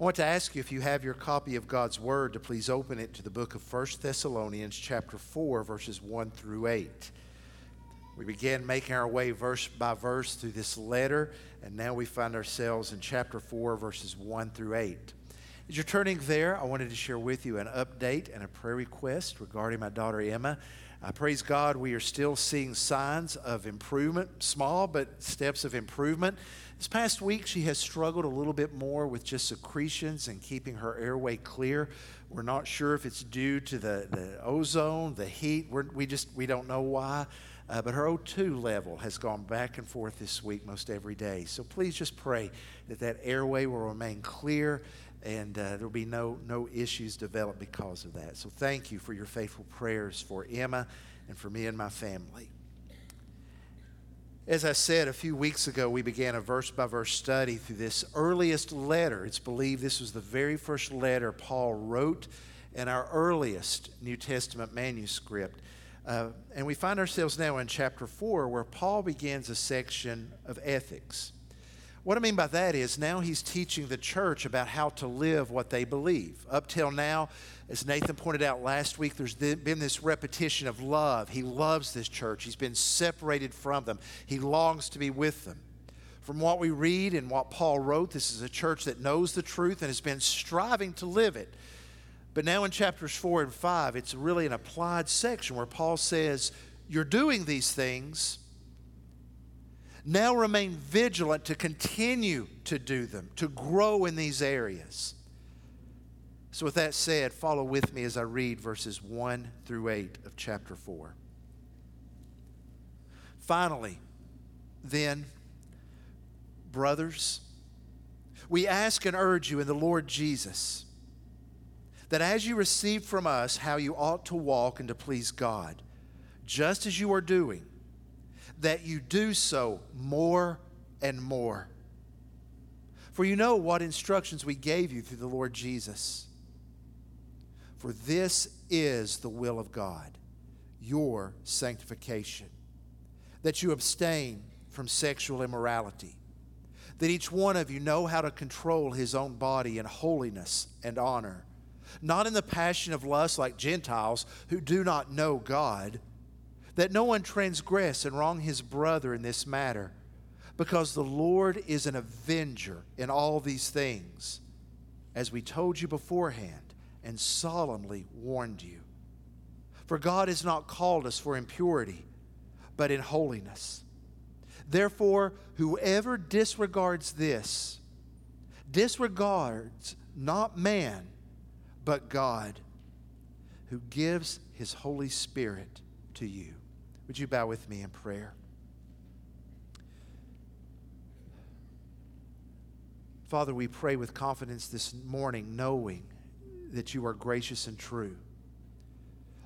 I want to ask you if you have your copy of God's Word to please open it to the book of 1 Thessalonians, chapter 4, verses 1 through 8. We began making our way verse by verse through this letter, and now we find ourselves in chapter 4, verses 1 through 8. As you're turning there, I wanted to share with you an update and a prayer request regarding my daughter Emma. I praise God, we are still seeing signs of improvement, small but steps of improvement. This past week, she has struggled a little bit more with just secretions and keeping her airway clear. We're not sure if it's due to the, the ozone, the heat. We're, we just we don't know why. Uh, but her O2 level has gone back and forth this week most every day. So please just pray that that airway will remain clear and uh, there'll be no, no issues developed because of that. So thank you for your faithful prayers for Emma and for me and my family. As I said a few weeks ago, we began a verse by verse study through this earliest letter. It's believed this was the very first letter Paul wrote in our earliest New Testament manuscript. Uh, and we find ourselves now in chapter 4, where Paul begins a section of ethics. What I mean by that is now he's teaching the church about how to live what they believe. Up till now, as Nathan pointed out last week, there's been this repetition of love. He loves this church, he's been separated from them, he longs to be with them. From what we read and what Paul wrote, this is a church that knows the truth and has been striving to live it. But now in chapters 4 and 5, it's really an applied section where Paul says, You're doing these things now remain vigilant to continue to do them, to grow in these areas. So, with that said, follow with me as I read verses 1 through 8 of chapter 4. Finally, then, brothers, we ask and urge you in the Lord Jesus that as you receive from us how you ought to walk and to please God, just as you are doing, that you do so more and more. For you know what instructions we gave you through the Lord Jesus. For this is the will of God, your sanctification, that you abstain from sexual immorality, that each one of you know how to control his own body in holiness and honor, not in the passion of lust like Gentiles who do not know God that no one transgress and wrong his brother in this matter, because the Lord is an avenger in all these things, as we told you beforehand and solemnly warned you. For God has not called us for impurity, but in holiness. Therefore, whoever disregards this, disregards not man, but God, who gives his Holy Spirit to you. Would you bow with me in prayer? Father, we pray with confidence this morning, knowing that you are gracious and true,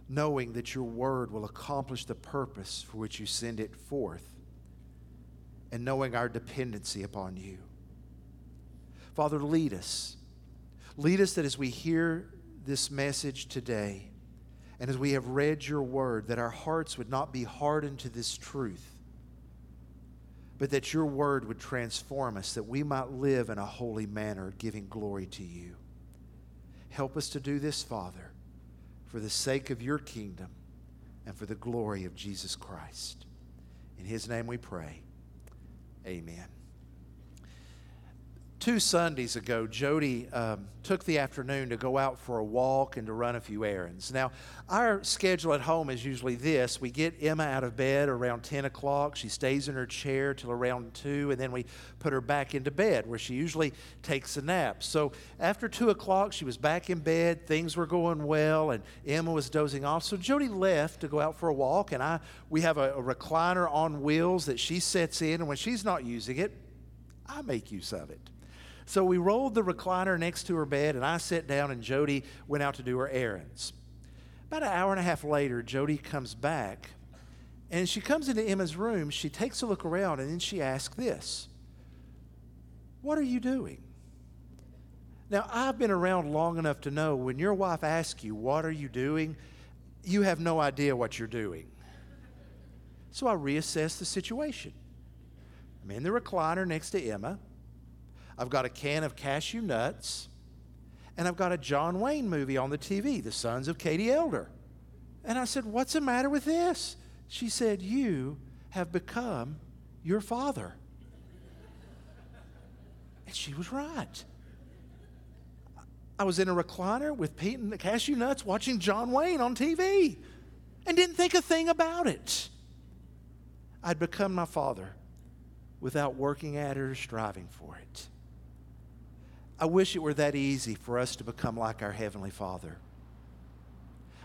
knowing that your word will accomplish the purpose for which you send it forth, and knowing our dependency upon you. Father, lead us. Lead us that as we hear this message today, and as we have read your word, that our hearts would not be hardened to this truth, but that your word would transform us, that we might live in a holy manner, giving glory to you. Help us to do this, Father, for the sake of your kingdom and for the glory of Jesus Christ. In his name we pray. Amen two Sundays ago, Jody um, took the afternoon to go out for a walk and to run a few errands. Now, our schedule at home is usually this we get Emma out of bed around 10 o'clock. She stays in her chair till around 2, and then we put her back into bed where she usually takes a nap. So after 2 o'clock, she was back in bed. Things were going well, and Emma was dozing off. So Jody left to go out for a walk, and I, we have a, a recliner on wheels that she sets in, and when she's not using it, I make use of it. So we rolled the recliner next to her bed, and I sat down, and Jody went out to do her errands. About an hour and a half later, Jody comes back, and she comes into Emma's room. She takes a look around, and then she asks this What are you doing? Now, I've been around long enough to know when your wife asks you, What are you doing? you have no idea what you're doing. So I reassess the situation. I'm in the recliner next to Emma. I've got a can of cashew nuts. and I've got a John Wayne movie on the TV, The Sons of Katie Elder. And I said, What's the matter with this? She said, You have become your father. And she was right. I was in a recliner with Pete and the cashew nuts watching John Wayne on TV and didn't think a thing about it. I'd become my father without working at it or striving for it. I wish it were that easy for us to become like our Heavenly Father.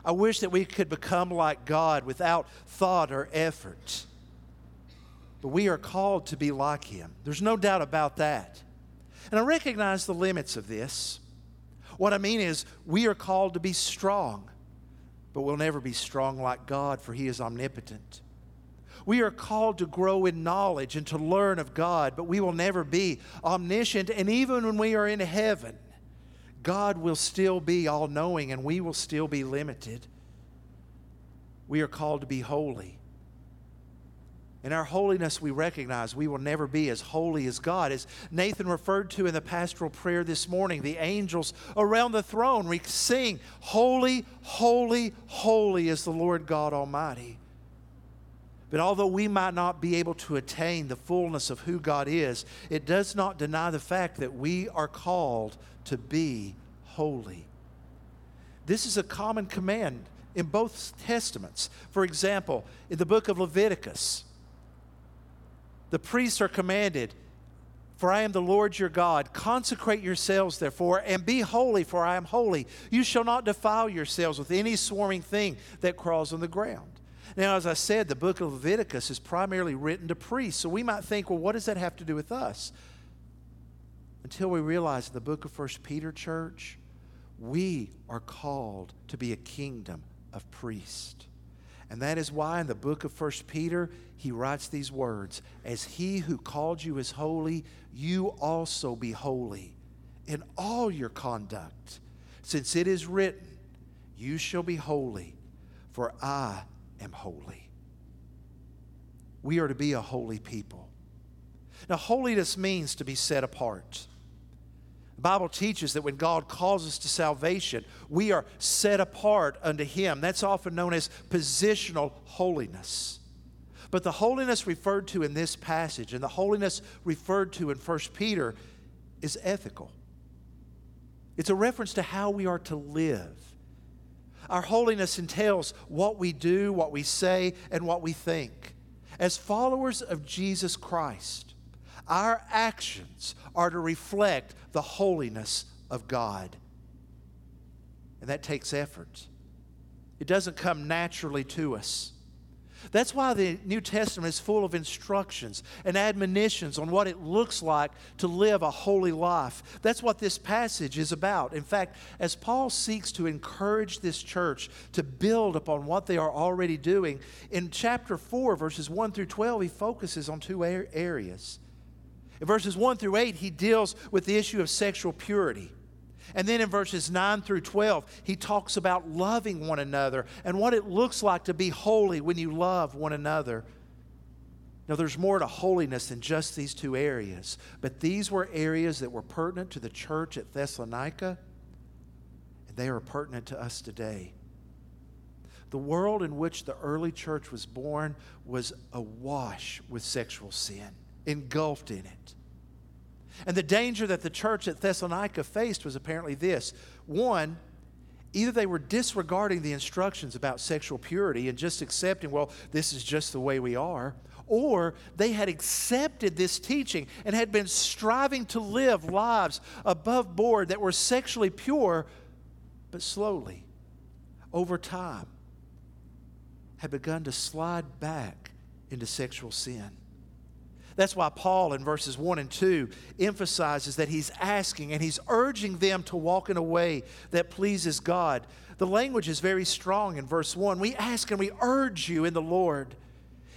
I wish that we could become like God without thought or effort. But we are called to be like Him. There's no doubt about that. And I recognize the limits of this. What I mean is, we are called to be strong, but we'll never be strong like God, for He is omnipotent. We are called to grow in knowledge and to learn of God, but we will never be omniscient. And even when we are in heaven, God will still be all knowing and we will still be limited. We are called to be holy. In our holiness, we recognize we will never be as holy as God. As Nathan referred to in the pastoral prayer this morning, the angels around the throne we sing, Holy, holy, holy is the Lord God Almighty. But although we might not be able to attain the fullness of who God is, it does not deny the fact that we are called to be holy. This is a common command in both Testaments. For example, in the book of Leviticus, the priests are commanded, For I am the Lord your God. Consecrate yourselves, therefore, and be holy, for I am holy. You shall not defile yourselves with any swarming thing that crawls on the ground. Now, as I said, the book of Leviticus is primarily written to priests. So we might think, well, what does that have to do with us? Until we realize the book of First Peter, church, we are called to be a kingdom of priests. And that is why in the book of First Peter, he writes these words As he who called you is holy, you also be holy in all your conduct. Since it is written, You shall be holy, for I am holy. We are to be a holy people. Now, holiness means to be set apart. The Bible teaches that when God calls us to salvation, we are set apart unto Him. That's often known as positional holiness. But the holiness referred to in this passage and the holiness referred to in 1 Peter is ethical. It's a reference to how we are to live. Our holiness entails what we do, what we say, and what we think. As followers of Jesus Christ, our actions are to reflect the holiness of God. And that takes effort. It doesn't come naturally to us. That's why the New Testament is full of instructions and admonitions on what it looks like to live a holy life. That's what this passage is about. In fact, as Paul seeks to encourage this church to build upon what they are already doing, in chapter 4, verses 1 through 12, he focuses on two areas. In verses 1 through 8, he deals with the issue of sexual purity. And then in verses 9 through 12, he talks about loving one another and what it looks like to be holy when you love one another. Now, there's more to holiness than just these two areas, but these were areas that were pertinent to the church at Thessalonica, and they are pertinent to us today. The world in which the early church was born was awash with sexual sin engulfed in it. And the danger that the church at Thessalonica faced was apparently this one, either they were disregarding the instructions about sexual purity and just accepting, well, this is just the way we are, or they had accepted this teaching and had been striving to live lives above board that were sexually pure, but slowly, over time, had begun to slide back into sexual sin. That's why Paul in verses 1 and 2 emphasizes that he's asking and he's urging them to walk in a way that pleases God. The language is very strong in verse 1. We ask and we urge you in the Lord.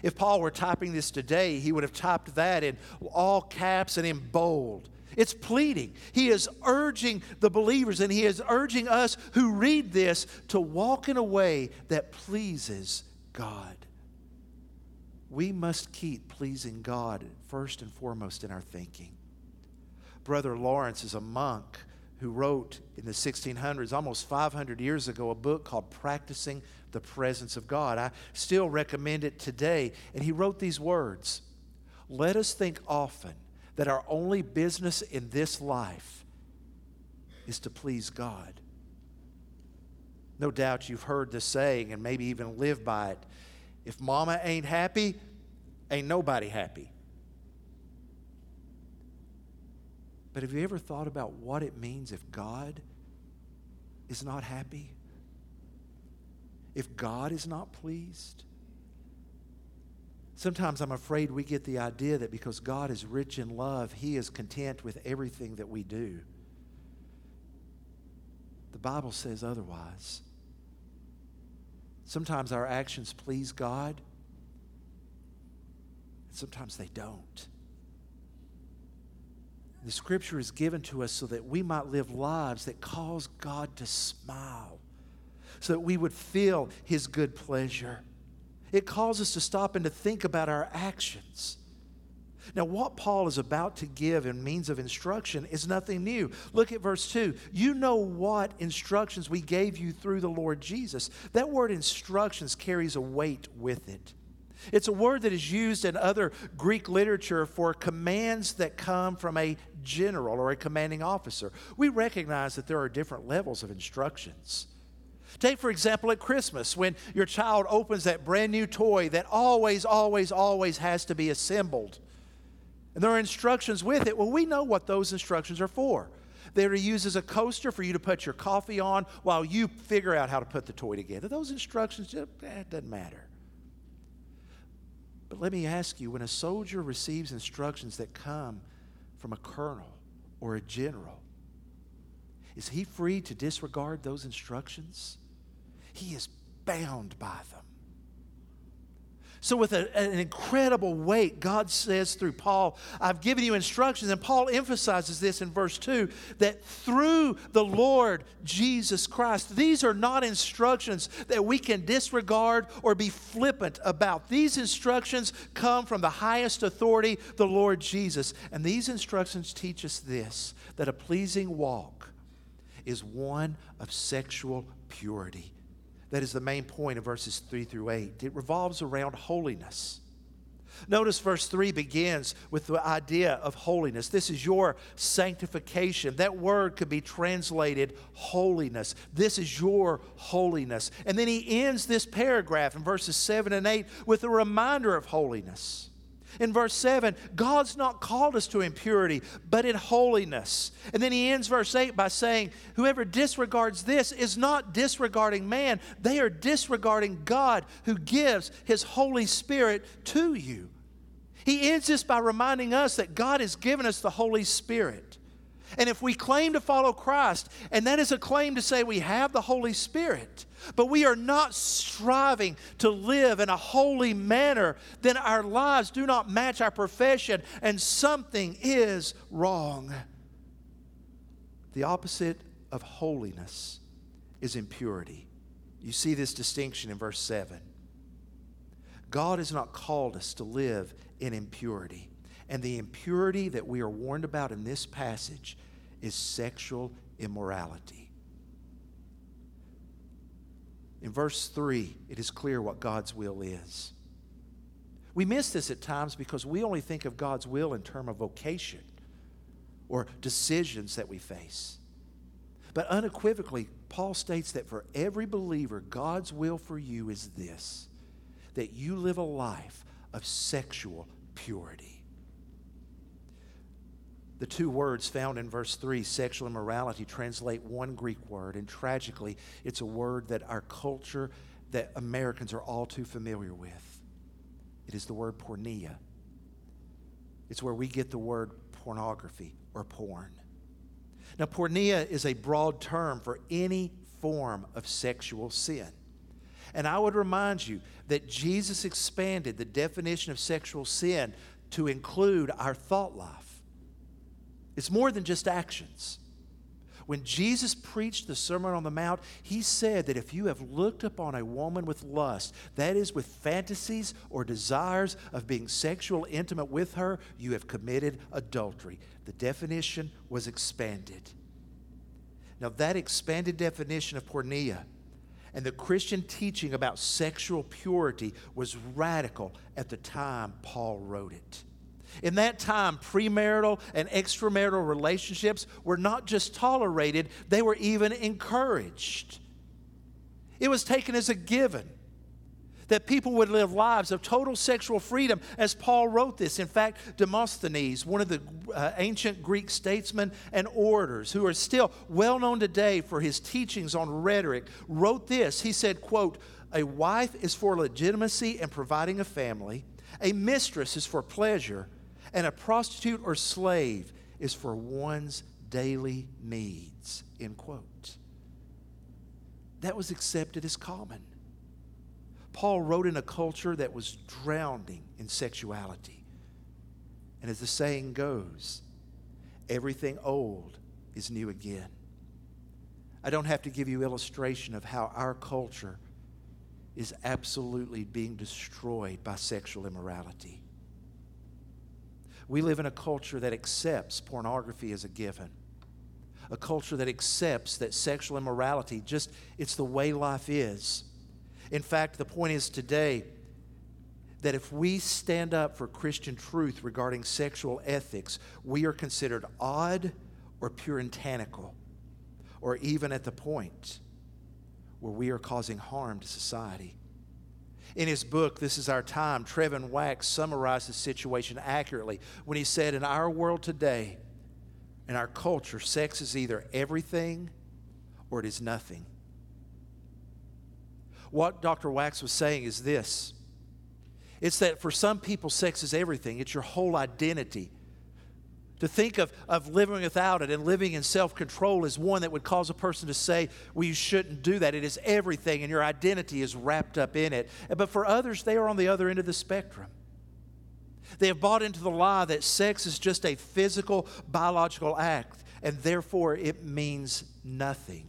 If Paul were typing this today, he would have typed that in all caps and in bold. It's pleading. He is urging the believers and he is urging us who read this to walk in a way that pleases God we must keep pleasing God first and foremost in our thinking. Brother Lawrence is a monk who wrote in the 1600s, almost 500 years ago, a book called Practicing the Presence of God. I still recommend it today. And he wrote these words Let us think often that our only business in this life is to please God. No doubt you've heard the saying and maybe even lived by it. If mama ain't happy, ain't nobody happy. But have you ever thought about what it means if God is not happy? If God is not pleased? Sometimes I'm afraid we get the idea that because God is rich in love, He is content with everything that we do. The Bible says otherwise. Sometimes our actions please God, and sometimes they don't. The scripture is given to us so that we might live lives that cause God to smile, so that we would feel His good pleasure. It calls us to stop and to think about our actions. Now, what Paul is about to give in means of instruction is nothing new. Look at verse 2. You know what instructions we gave you through the Lord Jesus. That word instructions carries a weight with it. It's a word that is used in other Greek literature for commands that come from a general or a commanding officer. We recognize that there are different levels of instructions. Take, for example, at Christmas when your child opens that brand new toy that always, always, always has to be assembled. There are instructions with it. Well, we know what those instructions are for. They're to use as a coaster for you to put your coffee on while you figure out how to put the toy together. Those instructions, eh, it doesn't matter. But let me ask you when a soldier receives instructions that come from a colonel or a general, is he free to disregard those instructions? He is bound by them. So, with a, an incredible weight, God says through Paul, I've given you instructions. And Paul emphasizes this in verse 2 that through the Lord Jesus Christ, these are not instructions that we can disregard or be flippant about. These instructions come from the highest authority, the Lord Jesus. And these instructions teach us this that a pleasing walk is one of sexual purity. That is the main point of verses 3 through 8. It revolves around holiness. Notice verse 3 begins with the idea of holiness. This is your sanctification. That word could be translated holiness. This is your holiness. And then he ends this paragraph in verses 7 and 8 with a reminder of holiness. In verse 7, God's not called us to impurity, but in holiness. And then he ends verse 8 by saying, Whoever disregards this is not disregarding man, they are disregarding God who gives his Holy Spirit to you. He ends this by reminding us that God has given us the Holy Spirit. And if we claim to follow Christ, and that is a claim to say we have the Holy Spirit, but we are not striving to live in a holy manner, then our lives do not match our profession and something is wrong. The opposite of holiness is impurity. You see this distinction in verse 7. God has not called us to live in impurity. And the impurity that we are warned about in this passage is sexual immorality. In verse 3, it is clear what God's will is. We miss this at times because we only think of God's will in terms of vocation or decisions that we face. But unequivocally, Paul states that for every believer, God's will for you is this that you live a life of sexual purity. The two words found in verse 3, sexual immorality, translate one Greek word, and tragically, it's a word that our culture, that Americans are all too familiar with. It is the word porneia. It's where we get the word pornography or porn. Now, porneia is a broad term for any form of sexual sin. And I would remind you that Jesus expanded the definition of sexual sin to include our thought life. It's more than just actions. When Jesus preached the Sermon on the Mount, he said that if you have looked upon a woman with lust, that is, with fantasies or desires of being sexual intimate with her, you have committed adultery. The definition was expanded. Now, that expanded definition of porneia and the Christian teaching about sexual purity was radical at the time Paul wrote it. In that time, premarital and extramarital relationships were not just tolerated, they were even encouraged. It was taken as a given that people would live lives of total sexual freedom, as Paul wrote this. In fact, Demosthenes, one of the uh, ancient Greek statesmen and orators, who are still well known today for his teachings on rhetoric, wrote this. He said, quote, a wife is for legitimacy and providing a family, a mistress is for pleasure, and a prostitute or slave is for one's daily needs. End quote. That was accepted as common. Paul wrote in a culture that was drowning in sexuality. And as the saying goes, everything old is new again. I don't have to give you illustration of how our culture is absolutely being destroyed by sexual immorality. We live in a culture that accepts pornography as a given. A culture that accepts that sexual immorality just it's the way life is. In fact, the point is today that if we stand up for Christian truth regarding sexual ethics, we are considered odd or puritanical, or even at the point where we are causing harm to society. In his book, This Is Our Time, Trevin Wax summarized the situation accurately when he said, In our world today, in our culture, sex is either everything or it is nothing. What Dr. Wax was saying is this it's that for some people, sex is everything, it's your whole identity. To think of, of living without it and living in self control is one that would cause a person to say, Well, you shouldn't do that. It is everything, and your identity is wrapped up in it. But for others, they are on the other end of the spectrum. They have bought into the lie that sex is just a physical, biological act, and therefore it means nothing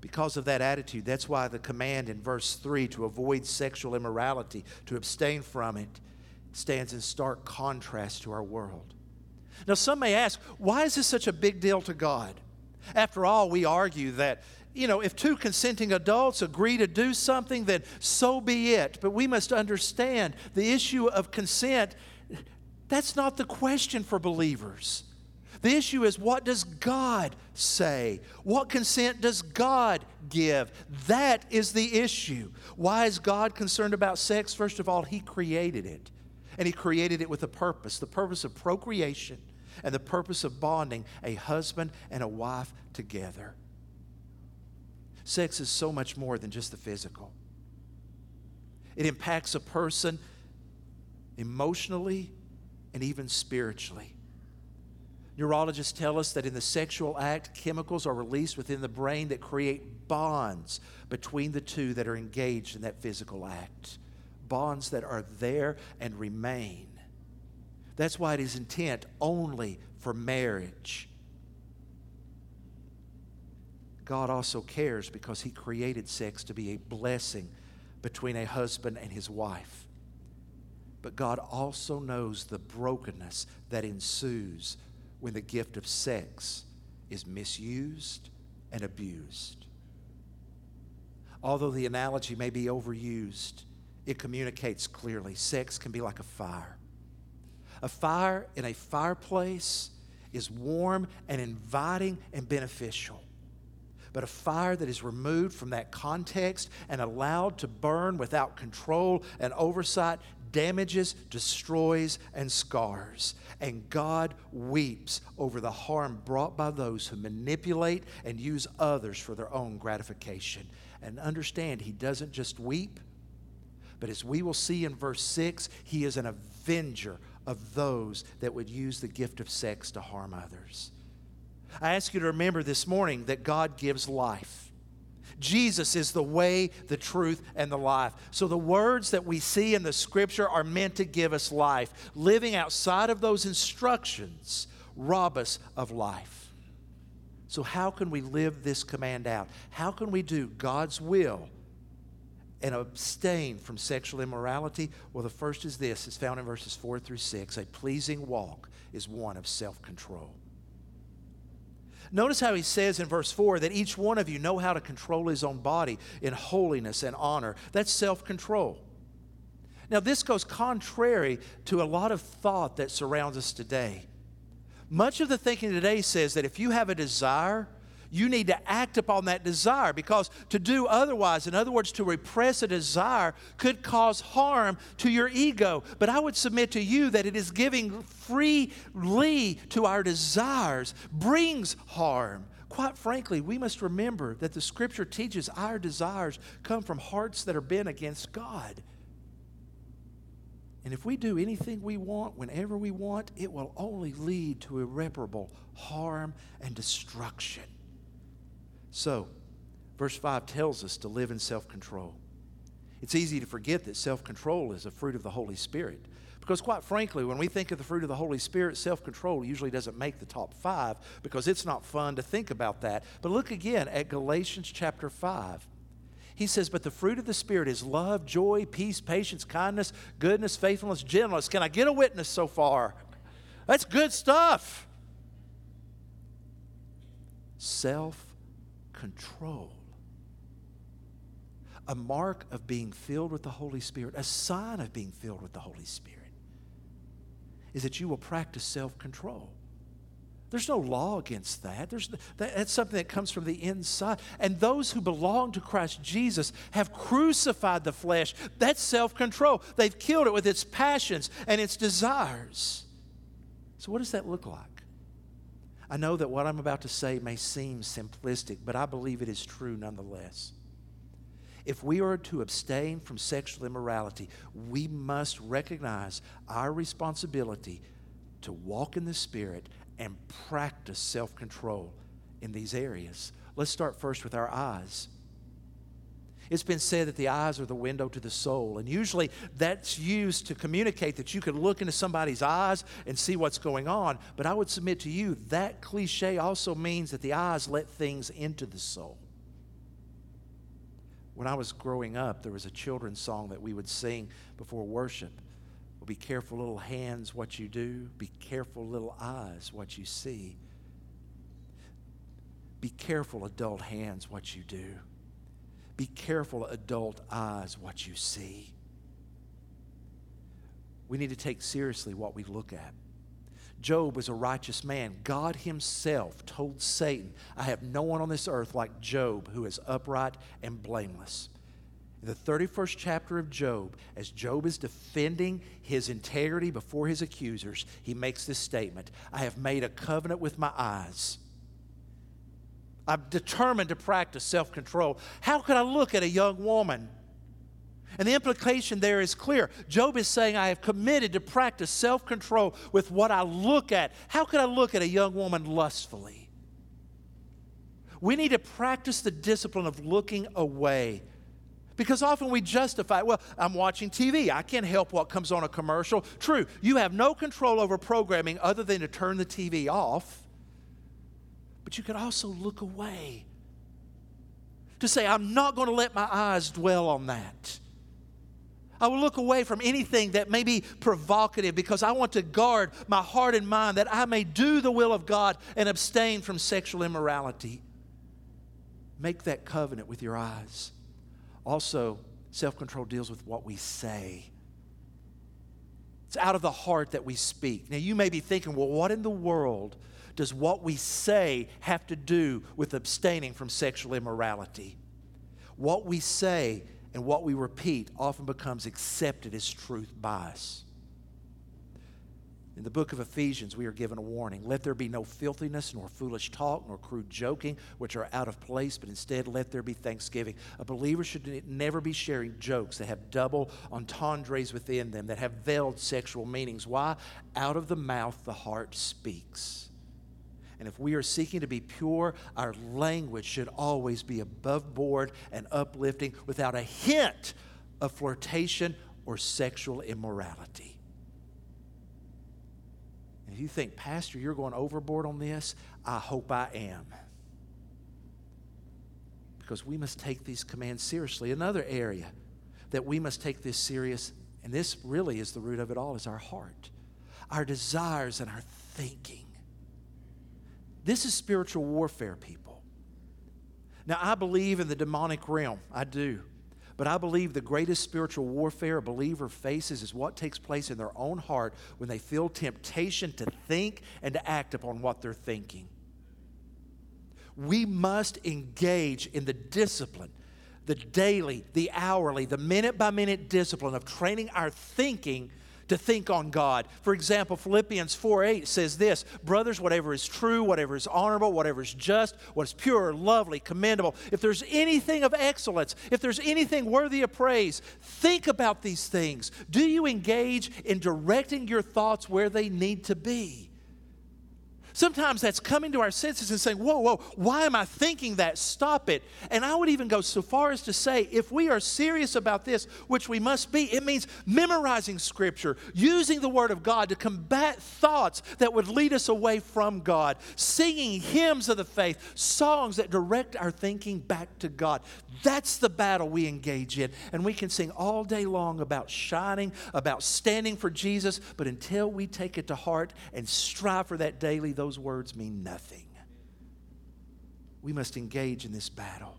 because of that attitude. That's why the command in verse 3 to avoid sexual immorality, to abstain from it, stands in stark contrast to our world. Now, some may ask, why is this such a big deal to God? After all, we argue that, you know, if two consenting adults agree to do something, then so be it. But we must understand the issue of consent, that's not the question for believers. The issue is what does God say? What consent does God give? That is the issue. Why is God concerned about sex? First of all, He created it. And He created it with a purpose the purpose of procreation and the purpose of bonding a husband and a wife together. Sex is so much more than just the physical, it impacts a person emotionally and even spiritually. Neurologists tell us that in the sexual act, chemicals are released within the brain that create bonds between the two that are engaged in that physical act. Bonds that are there and remain. That's why it is intent only for marriage. God also cares because He created sex to be a blessing between a husband and his wife. But God also knows the brokenness that ensues when the gift of sex is misused and abused. Although the analogy may be overused, it communicates clearly. Sex can be like a fire. A fire in a fireplace is warm and inviting and beneficial. But a fire that is removed from that context and allowed to burn without control and oversight damages, destroys, and scars. And God weeps over the harm brought by those who manipulate and use others for their own gratification. And understand, He doesn't just weep, but as we will see in verse 6, He is an avenger of those that would use the gift of sex to harm others. I ask you to remember this morning that God gives life. Jesus is the way, the truth, and the life. So the words that we see in the scripture are meant to give us life. Living outside of those instructions rob us of life. So, how can we live this command out? How can we do God's will and abstain from sexual immorality? Well, the first is this it's found in verses 4 through 6. A pleasing walk is one of self control. Notice how he says in verse 4 that each one of you know how to control his own body in holiness and honor. That's self control. Now, this goes contrary to a lot of thought that surrounds us today. Much of the thinking today says that if you have a desire, you need to act upon that desire because to do otherwise, in other words, to repress a desire, could cause harm to your ego. But I would submit to you that it is giving freely to our desires brings harm. Quite frankly, we must remember that the scripture teaches our desires come from hearts that are bent against God. And if we do anything we want whenever we want, it will only lead to irreparable harm and destruction. So, verse 5 tells us to live in self control. It's easy to forget that self control is a fruit of the Holy Spirit. Because, quite frankly, when we think of the fruit of the Holy Spirit, self control usually doesn't make the top five because it's not fun to think about that. But look again at Galatians chapter 5. He says, But the fruit of the Spirit is love, joy, peace, patience, kindness, goodness, faithfulness, gentleness. Can I get a witness so far? That's good stuff. Self control. A mark of being filled with the Holy Spirit, a sign of being filled with the Holy Spirit, is that you will practice self control. There's no law against that. There's, that's something that comes from the inside. And those who belong to Christ Jesus have crucified the flesh. That's self control. They've killed it with its passions and its desires. So, what does that look like? I know that what I'm about to say may seem simplistic, but I believe it is true nonetheless. If we are to abstain from sexual immorality, we must recognize our responsibility to walk in the Spirit and practice self control in these areas. Let's start first with our eyes. It's been said that the eyes are the window to the soul, and usually that's used to communicate that you can look into somebody's eyes and see what's going on. But I would submit to you that cliche also means that the eyes let things into the soul. When I was growing up, there was a children's song that we would sing before worship. Well, be careful, little hands, what you do. Be careful, little eyes, what you see. Be careful, adult hands, what you do. Be careful, adult eyes, what you see. We need to take seriously what we look at. Job was a righteous man. God Himself told Satan, I have no one on this earth like Job who is upright and blameless. In the 31st chapter of Job, as Job is defending his integrity before his accusers, he makes this statement I have made a covenant with my eyes I'm determined to practice self control. How could I look at a young woman? And the implication there is clear. Job is saying, I have committed to practice self control with what I look at. How could I look at a young woman lustfully? We need to practice the discipline of looking away. Because often we justify, well, I'm watching TV. I can't help what comes on a commercial. True, you have no control over programming other than to turn the TV off you could also look away. To say, I'm not going to let my eyes dwell on that. I will look away from anything that may be provocative because I want to guard my heart and mind that I may do the will of God and abstain from sexual immorality. Make that covenant with your eyes. Also, self control deals with what we say. It's out of the heart that we speak. Now, you may be thinking, well, what in the world does what we say have to do with abstaining from sexual immorality? What we say and what we repeat often becomes accepted as truth by us. In the book of Ephesians, we are given a warning. Let there be no filthiness, nor foolish talk, nor crude joking, which are out of place, but instead let there be thanksgiving. A believer should never be sharing jokes that have double entendres within them, that have veiled sexual meanings. Why? Out of the mouth, the heart speaks. And if we are seeking to be pure, our language should always be above board and uplifting without a hint of flirtation or sexual immorality. If you think, Pastor, you're going overboard on this, I hope I am. Because we must take these commands seriously. Another area that we must take this serious, and this really is the root of it all, is our heart, our desires, and our thinking. This is spiritual warfare, people. Now, I believe in the demonic realm. I do. But I believe the greatest spiritual warfare a believer faces is what takes place in their own heart when they feel temptation to think and to act upon what they're thinking. We must engage in the discipline, the daily, the hourly, the minute by minute discipline of training our thinking to think on God. For example, Philippians 4 8 says this Brothers, whatever is true, whatever is honorable, whatever is just, what is pure, lovely, commendable, if there's anything of excellence, if there's anything worthy of praise, think about these things. Do you engage in directing your thoughts where they need to be? Sometimes that's coming to our senses and saying, Whoa, whoa, why am I thinking that? Stop it. And I would even go so far as to say, if we are serious about this, which we must be, it means memorizing Scripture, using the Word of God to combat thoughts that would lead us away from God, singing hymns of the faith, songs that direct our thinking back to God. That's the battle we engage in. And we can sing all day long about shining, about standing for Jesus, but until we take it to heart and strive for that daily, those words mean nothing. We must engage in this battle.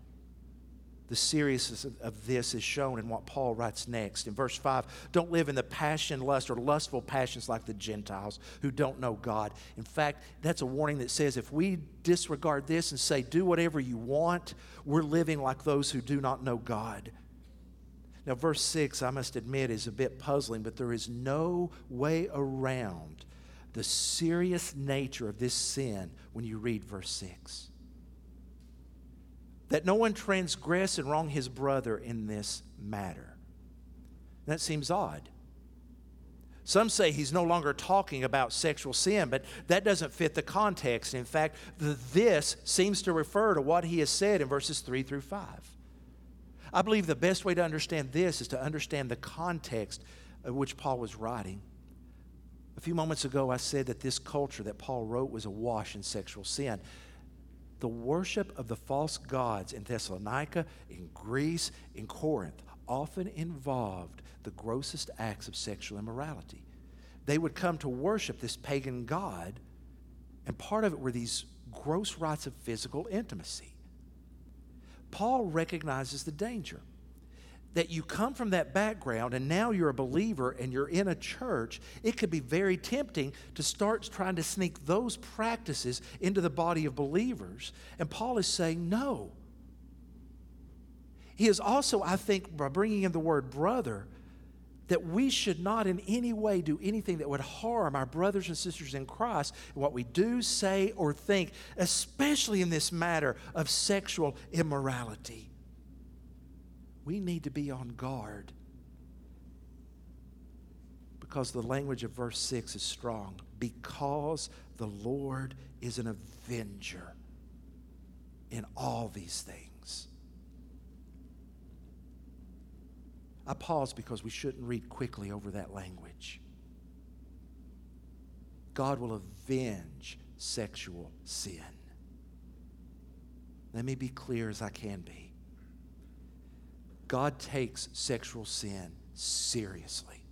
The seriousness of this is shown in what Paul writes next. In verse 5, don't live in the passion, lust, or lustful passions like the Gentiles who don't know God. In fact, that's a warning that says if we disregard this and say, do whatever you want, we're living like those who do not know God. Now, verse 6, I must admit, is a bit puzzling, but there is no way around the serious nature of this sin when you read verse 6. That no one transgress and wrong his brother in this matter. That seems odd. Some say he's no longer talking about sexual sin, but that doesn't fit the context. In fact, the this seems to refer to what he has said in verses 3 through 5. I believe the best way to understand this is to understand the context of which Paul was writing. A few moments ago, I said that this culture that Paul wrote was awash in sexual sin. The worship of the false gods in Thessalonica, in Greece, in Corinth often involved the grossest acts of sexual immorality. They would come to worship this pagan god, and part of it were these gross rites of physical intimacy. Paul recognizes the danger that you come from that background and now you're a believer and you're in a church, it could be very tempting to start trying to sneak those practices into the body of believers. And Paul is saying, no. He is also, I think, by bringing in the word brother, that we should not in any way do anything that would harm our brothers and sisters in Christ what we do, say, or think, especially in this matter of sexual immorality we need to be on guard because the language of verse 6 is strong. Because the Lord is an avenger in all these things. I pause because we shouldn't read quickly over that language. God will avenge sexual sin. Let me be clear as I can be. God takes sexual sin seriously.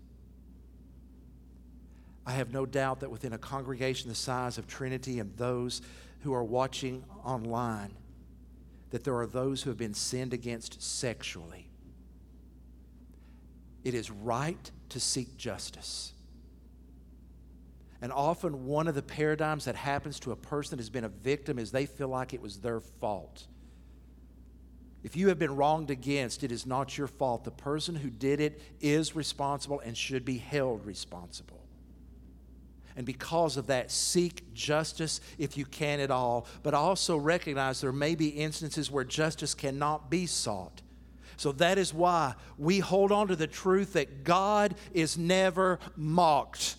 I have no doubt that within a congregation the size of Trinity and those who are watching online, that there are those who have been sinned against sexually. It is right to seek justice. And often, one of the paradigms that happens to a person that has been a victim is they feel like it was their fault. If you have been wronged against, it is not your fault. The person who did it is responsible and should be held responsible. And because of that, seek justice if you can at all. But also recognize there may be instances where justice cannot be sought. So that is why we hold on to the truth that God is never mocked.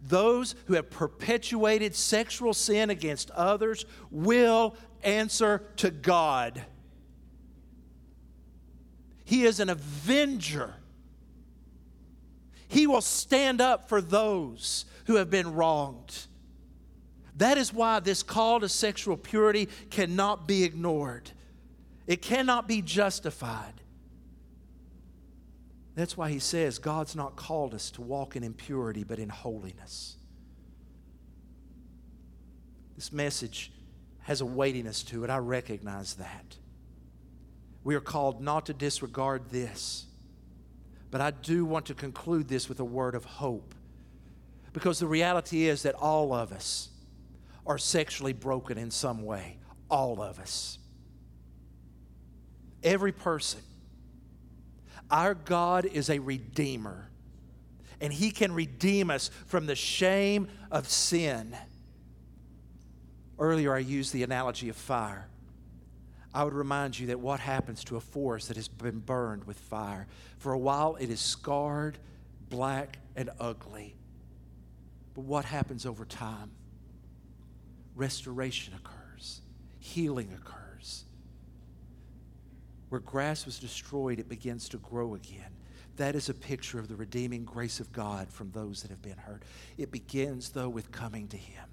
Those who have perpetuated sexual sin against others will answer to God. He is an avenger. He will stand up for those who have been wronged. That is why this call to sexual purity cannot be ignored. It cannot be justified. That's why he says God's not called us to walk in impurity, but in holiness. This message has a weightiness to it. I recognize that. We are called not to disregard this. But I do want to conclude this with a word of hope. Because the reality is that all of us are sexually broken in some way. All of us. Every person. Our God is a redeemer, and He can redeem us from the shame of sin. Earlier, I used the analogy of fire. I would remind you that what happens to a forest that has been burned with fire? For a while, it is scarred, black, and ugly. But what happens over time? Restoration occurs, healing occurs. Where grass was destroyed, it begins to grow again. That is a picture of the redeeming grace of God from those that have been hurt. It begins, though, with coming to Him.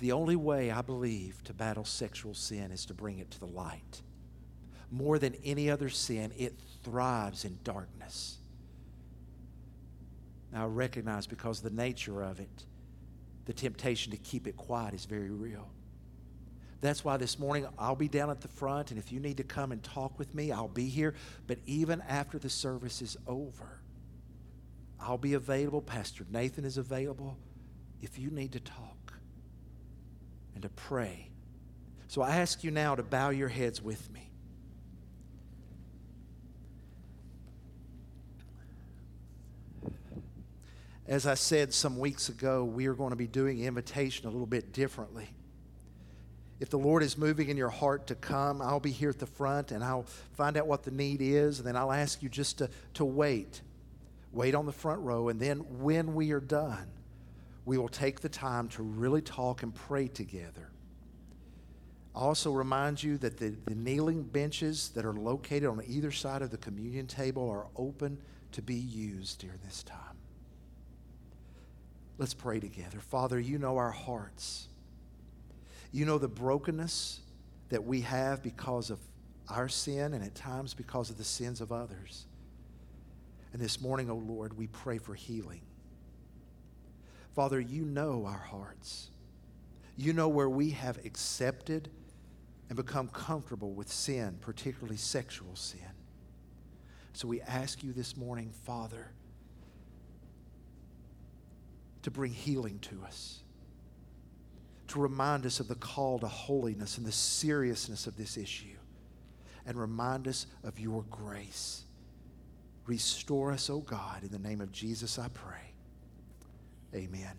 The only way I believe to battle sexual sin is to bring it to the light. More than any other sin, it thrives in darkness. Now, I recognize because of the nature of it, the temptation to keep it quiet is very real. That's why this morning I'll be down at the front, and if you need to come and talk with me, I'll be here. But even after the service is over, I'll be available. Pastor Nathan is available if you need to talk and to pray. So I ask you now to bow your heads with me. As I said some weeks ago, we are going to be doing invitation a little bit differently. If the Lord is moving in your heart to come, I'll be here at the front and I'll find out what the need is, and then I'll ask you just to, to wait. Wait on the front row, and then when we are done, we will take the time to really talk and pray together. I also remind you that the, the kneeling benches that are located on either side of the communion table are open to be used during this time. Let's pray together. Father, you know our hearts. You know the brokenness that we have because of our sin and at times because of the sins of others. And this morning, O oh Lord, we pray for healing. Father, you know our hearts. You know where we have accepted and become comfortable with sin, particularly sexual sin. So we ask you this morning, Father, to bring healing to us, to remind us of the call to holiness and the seriousness of this issue, and remind us of your grace. Restore us, O oh God. In the name of Jesus, I pray. Amen.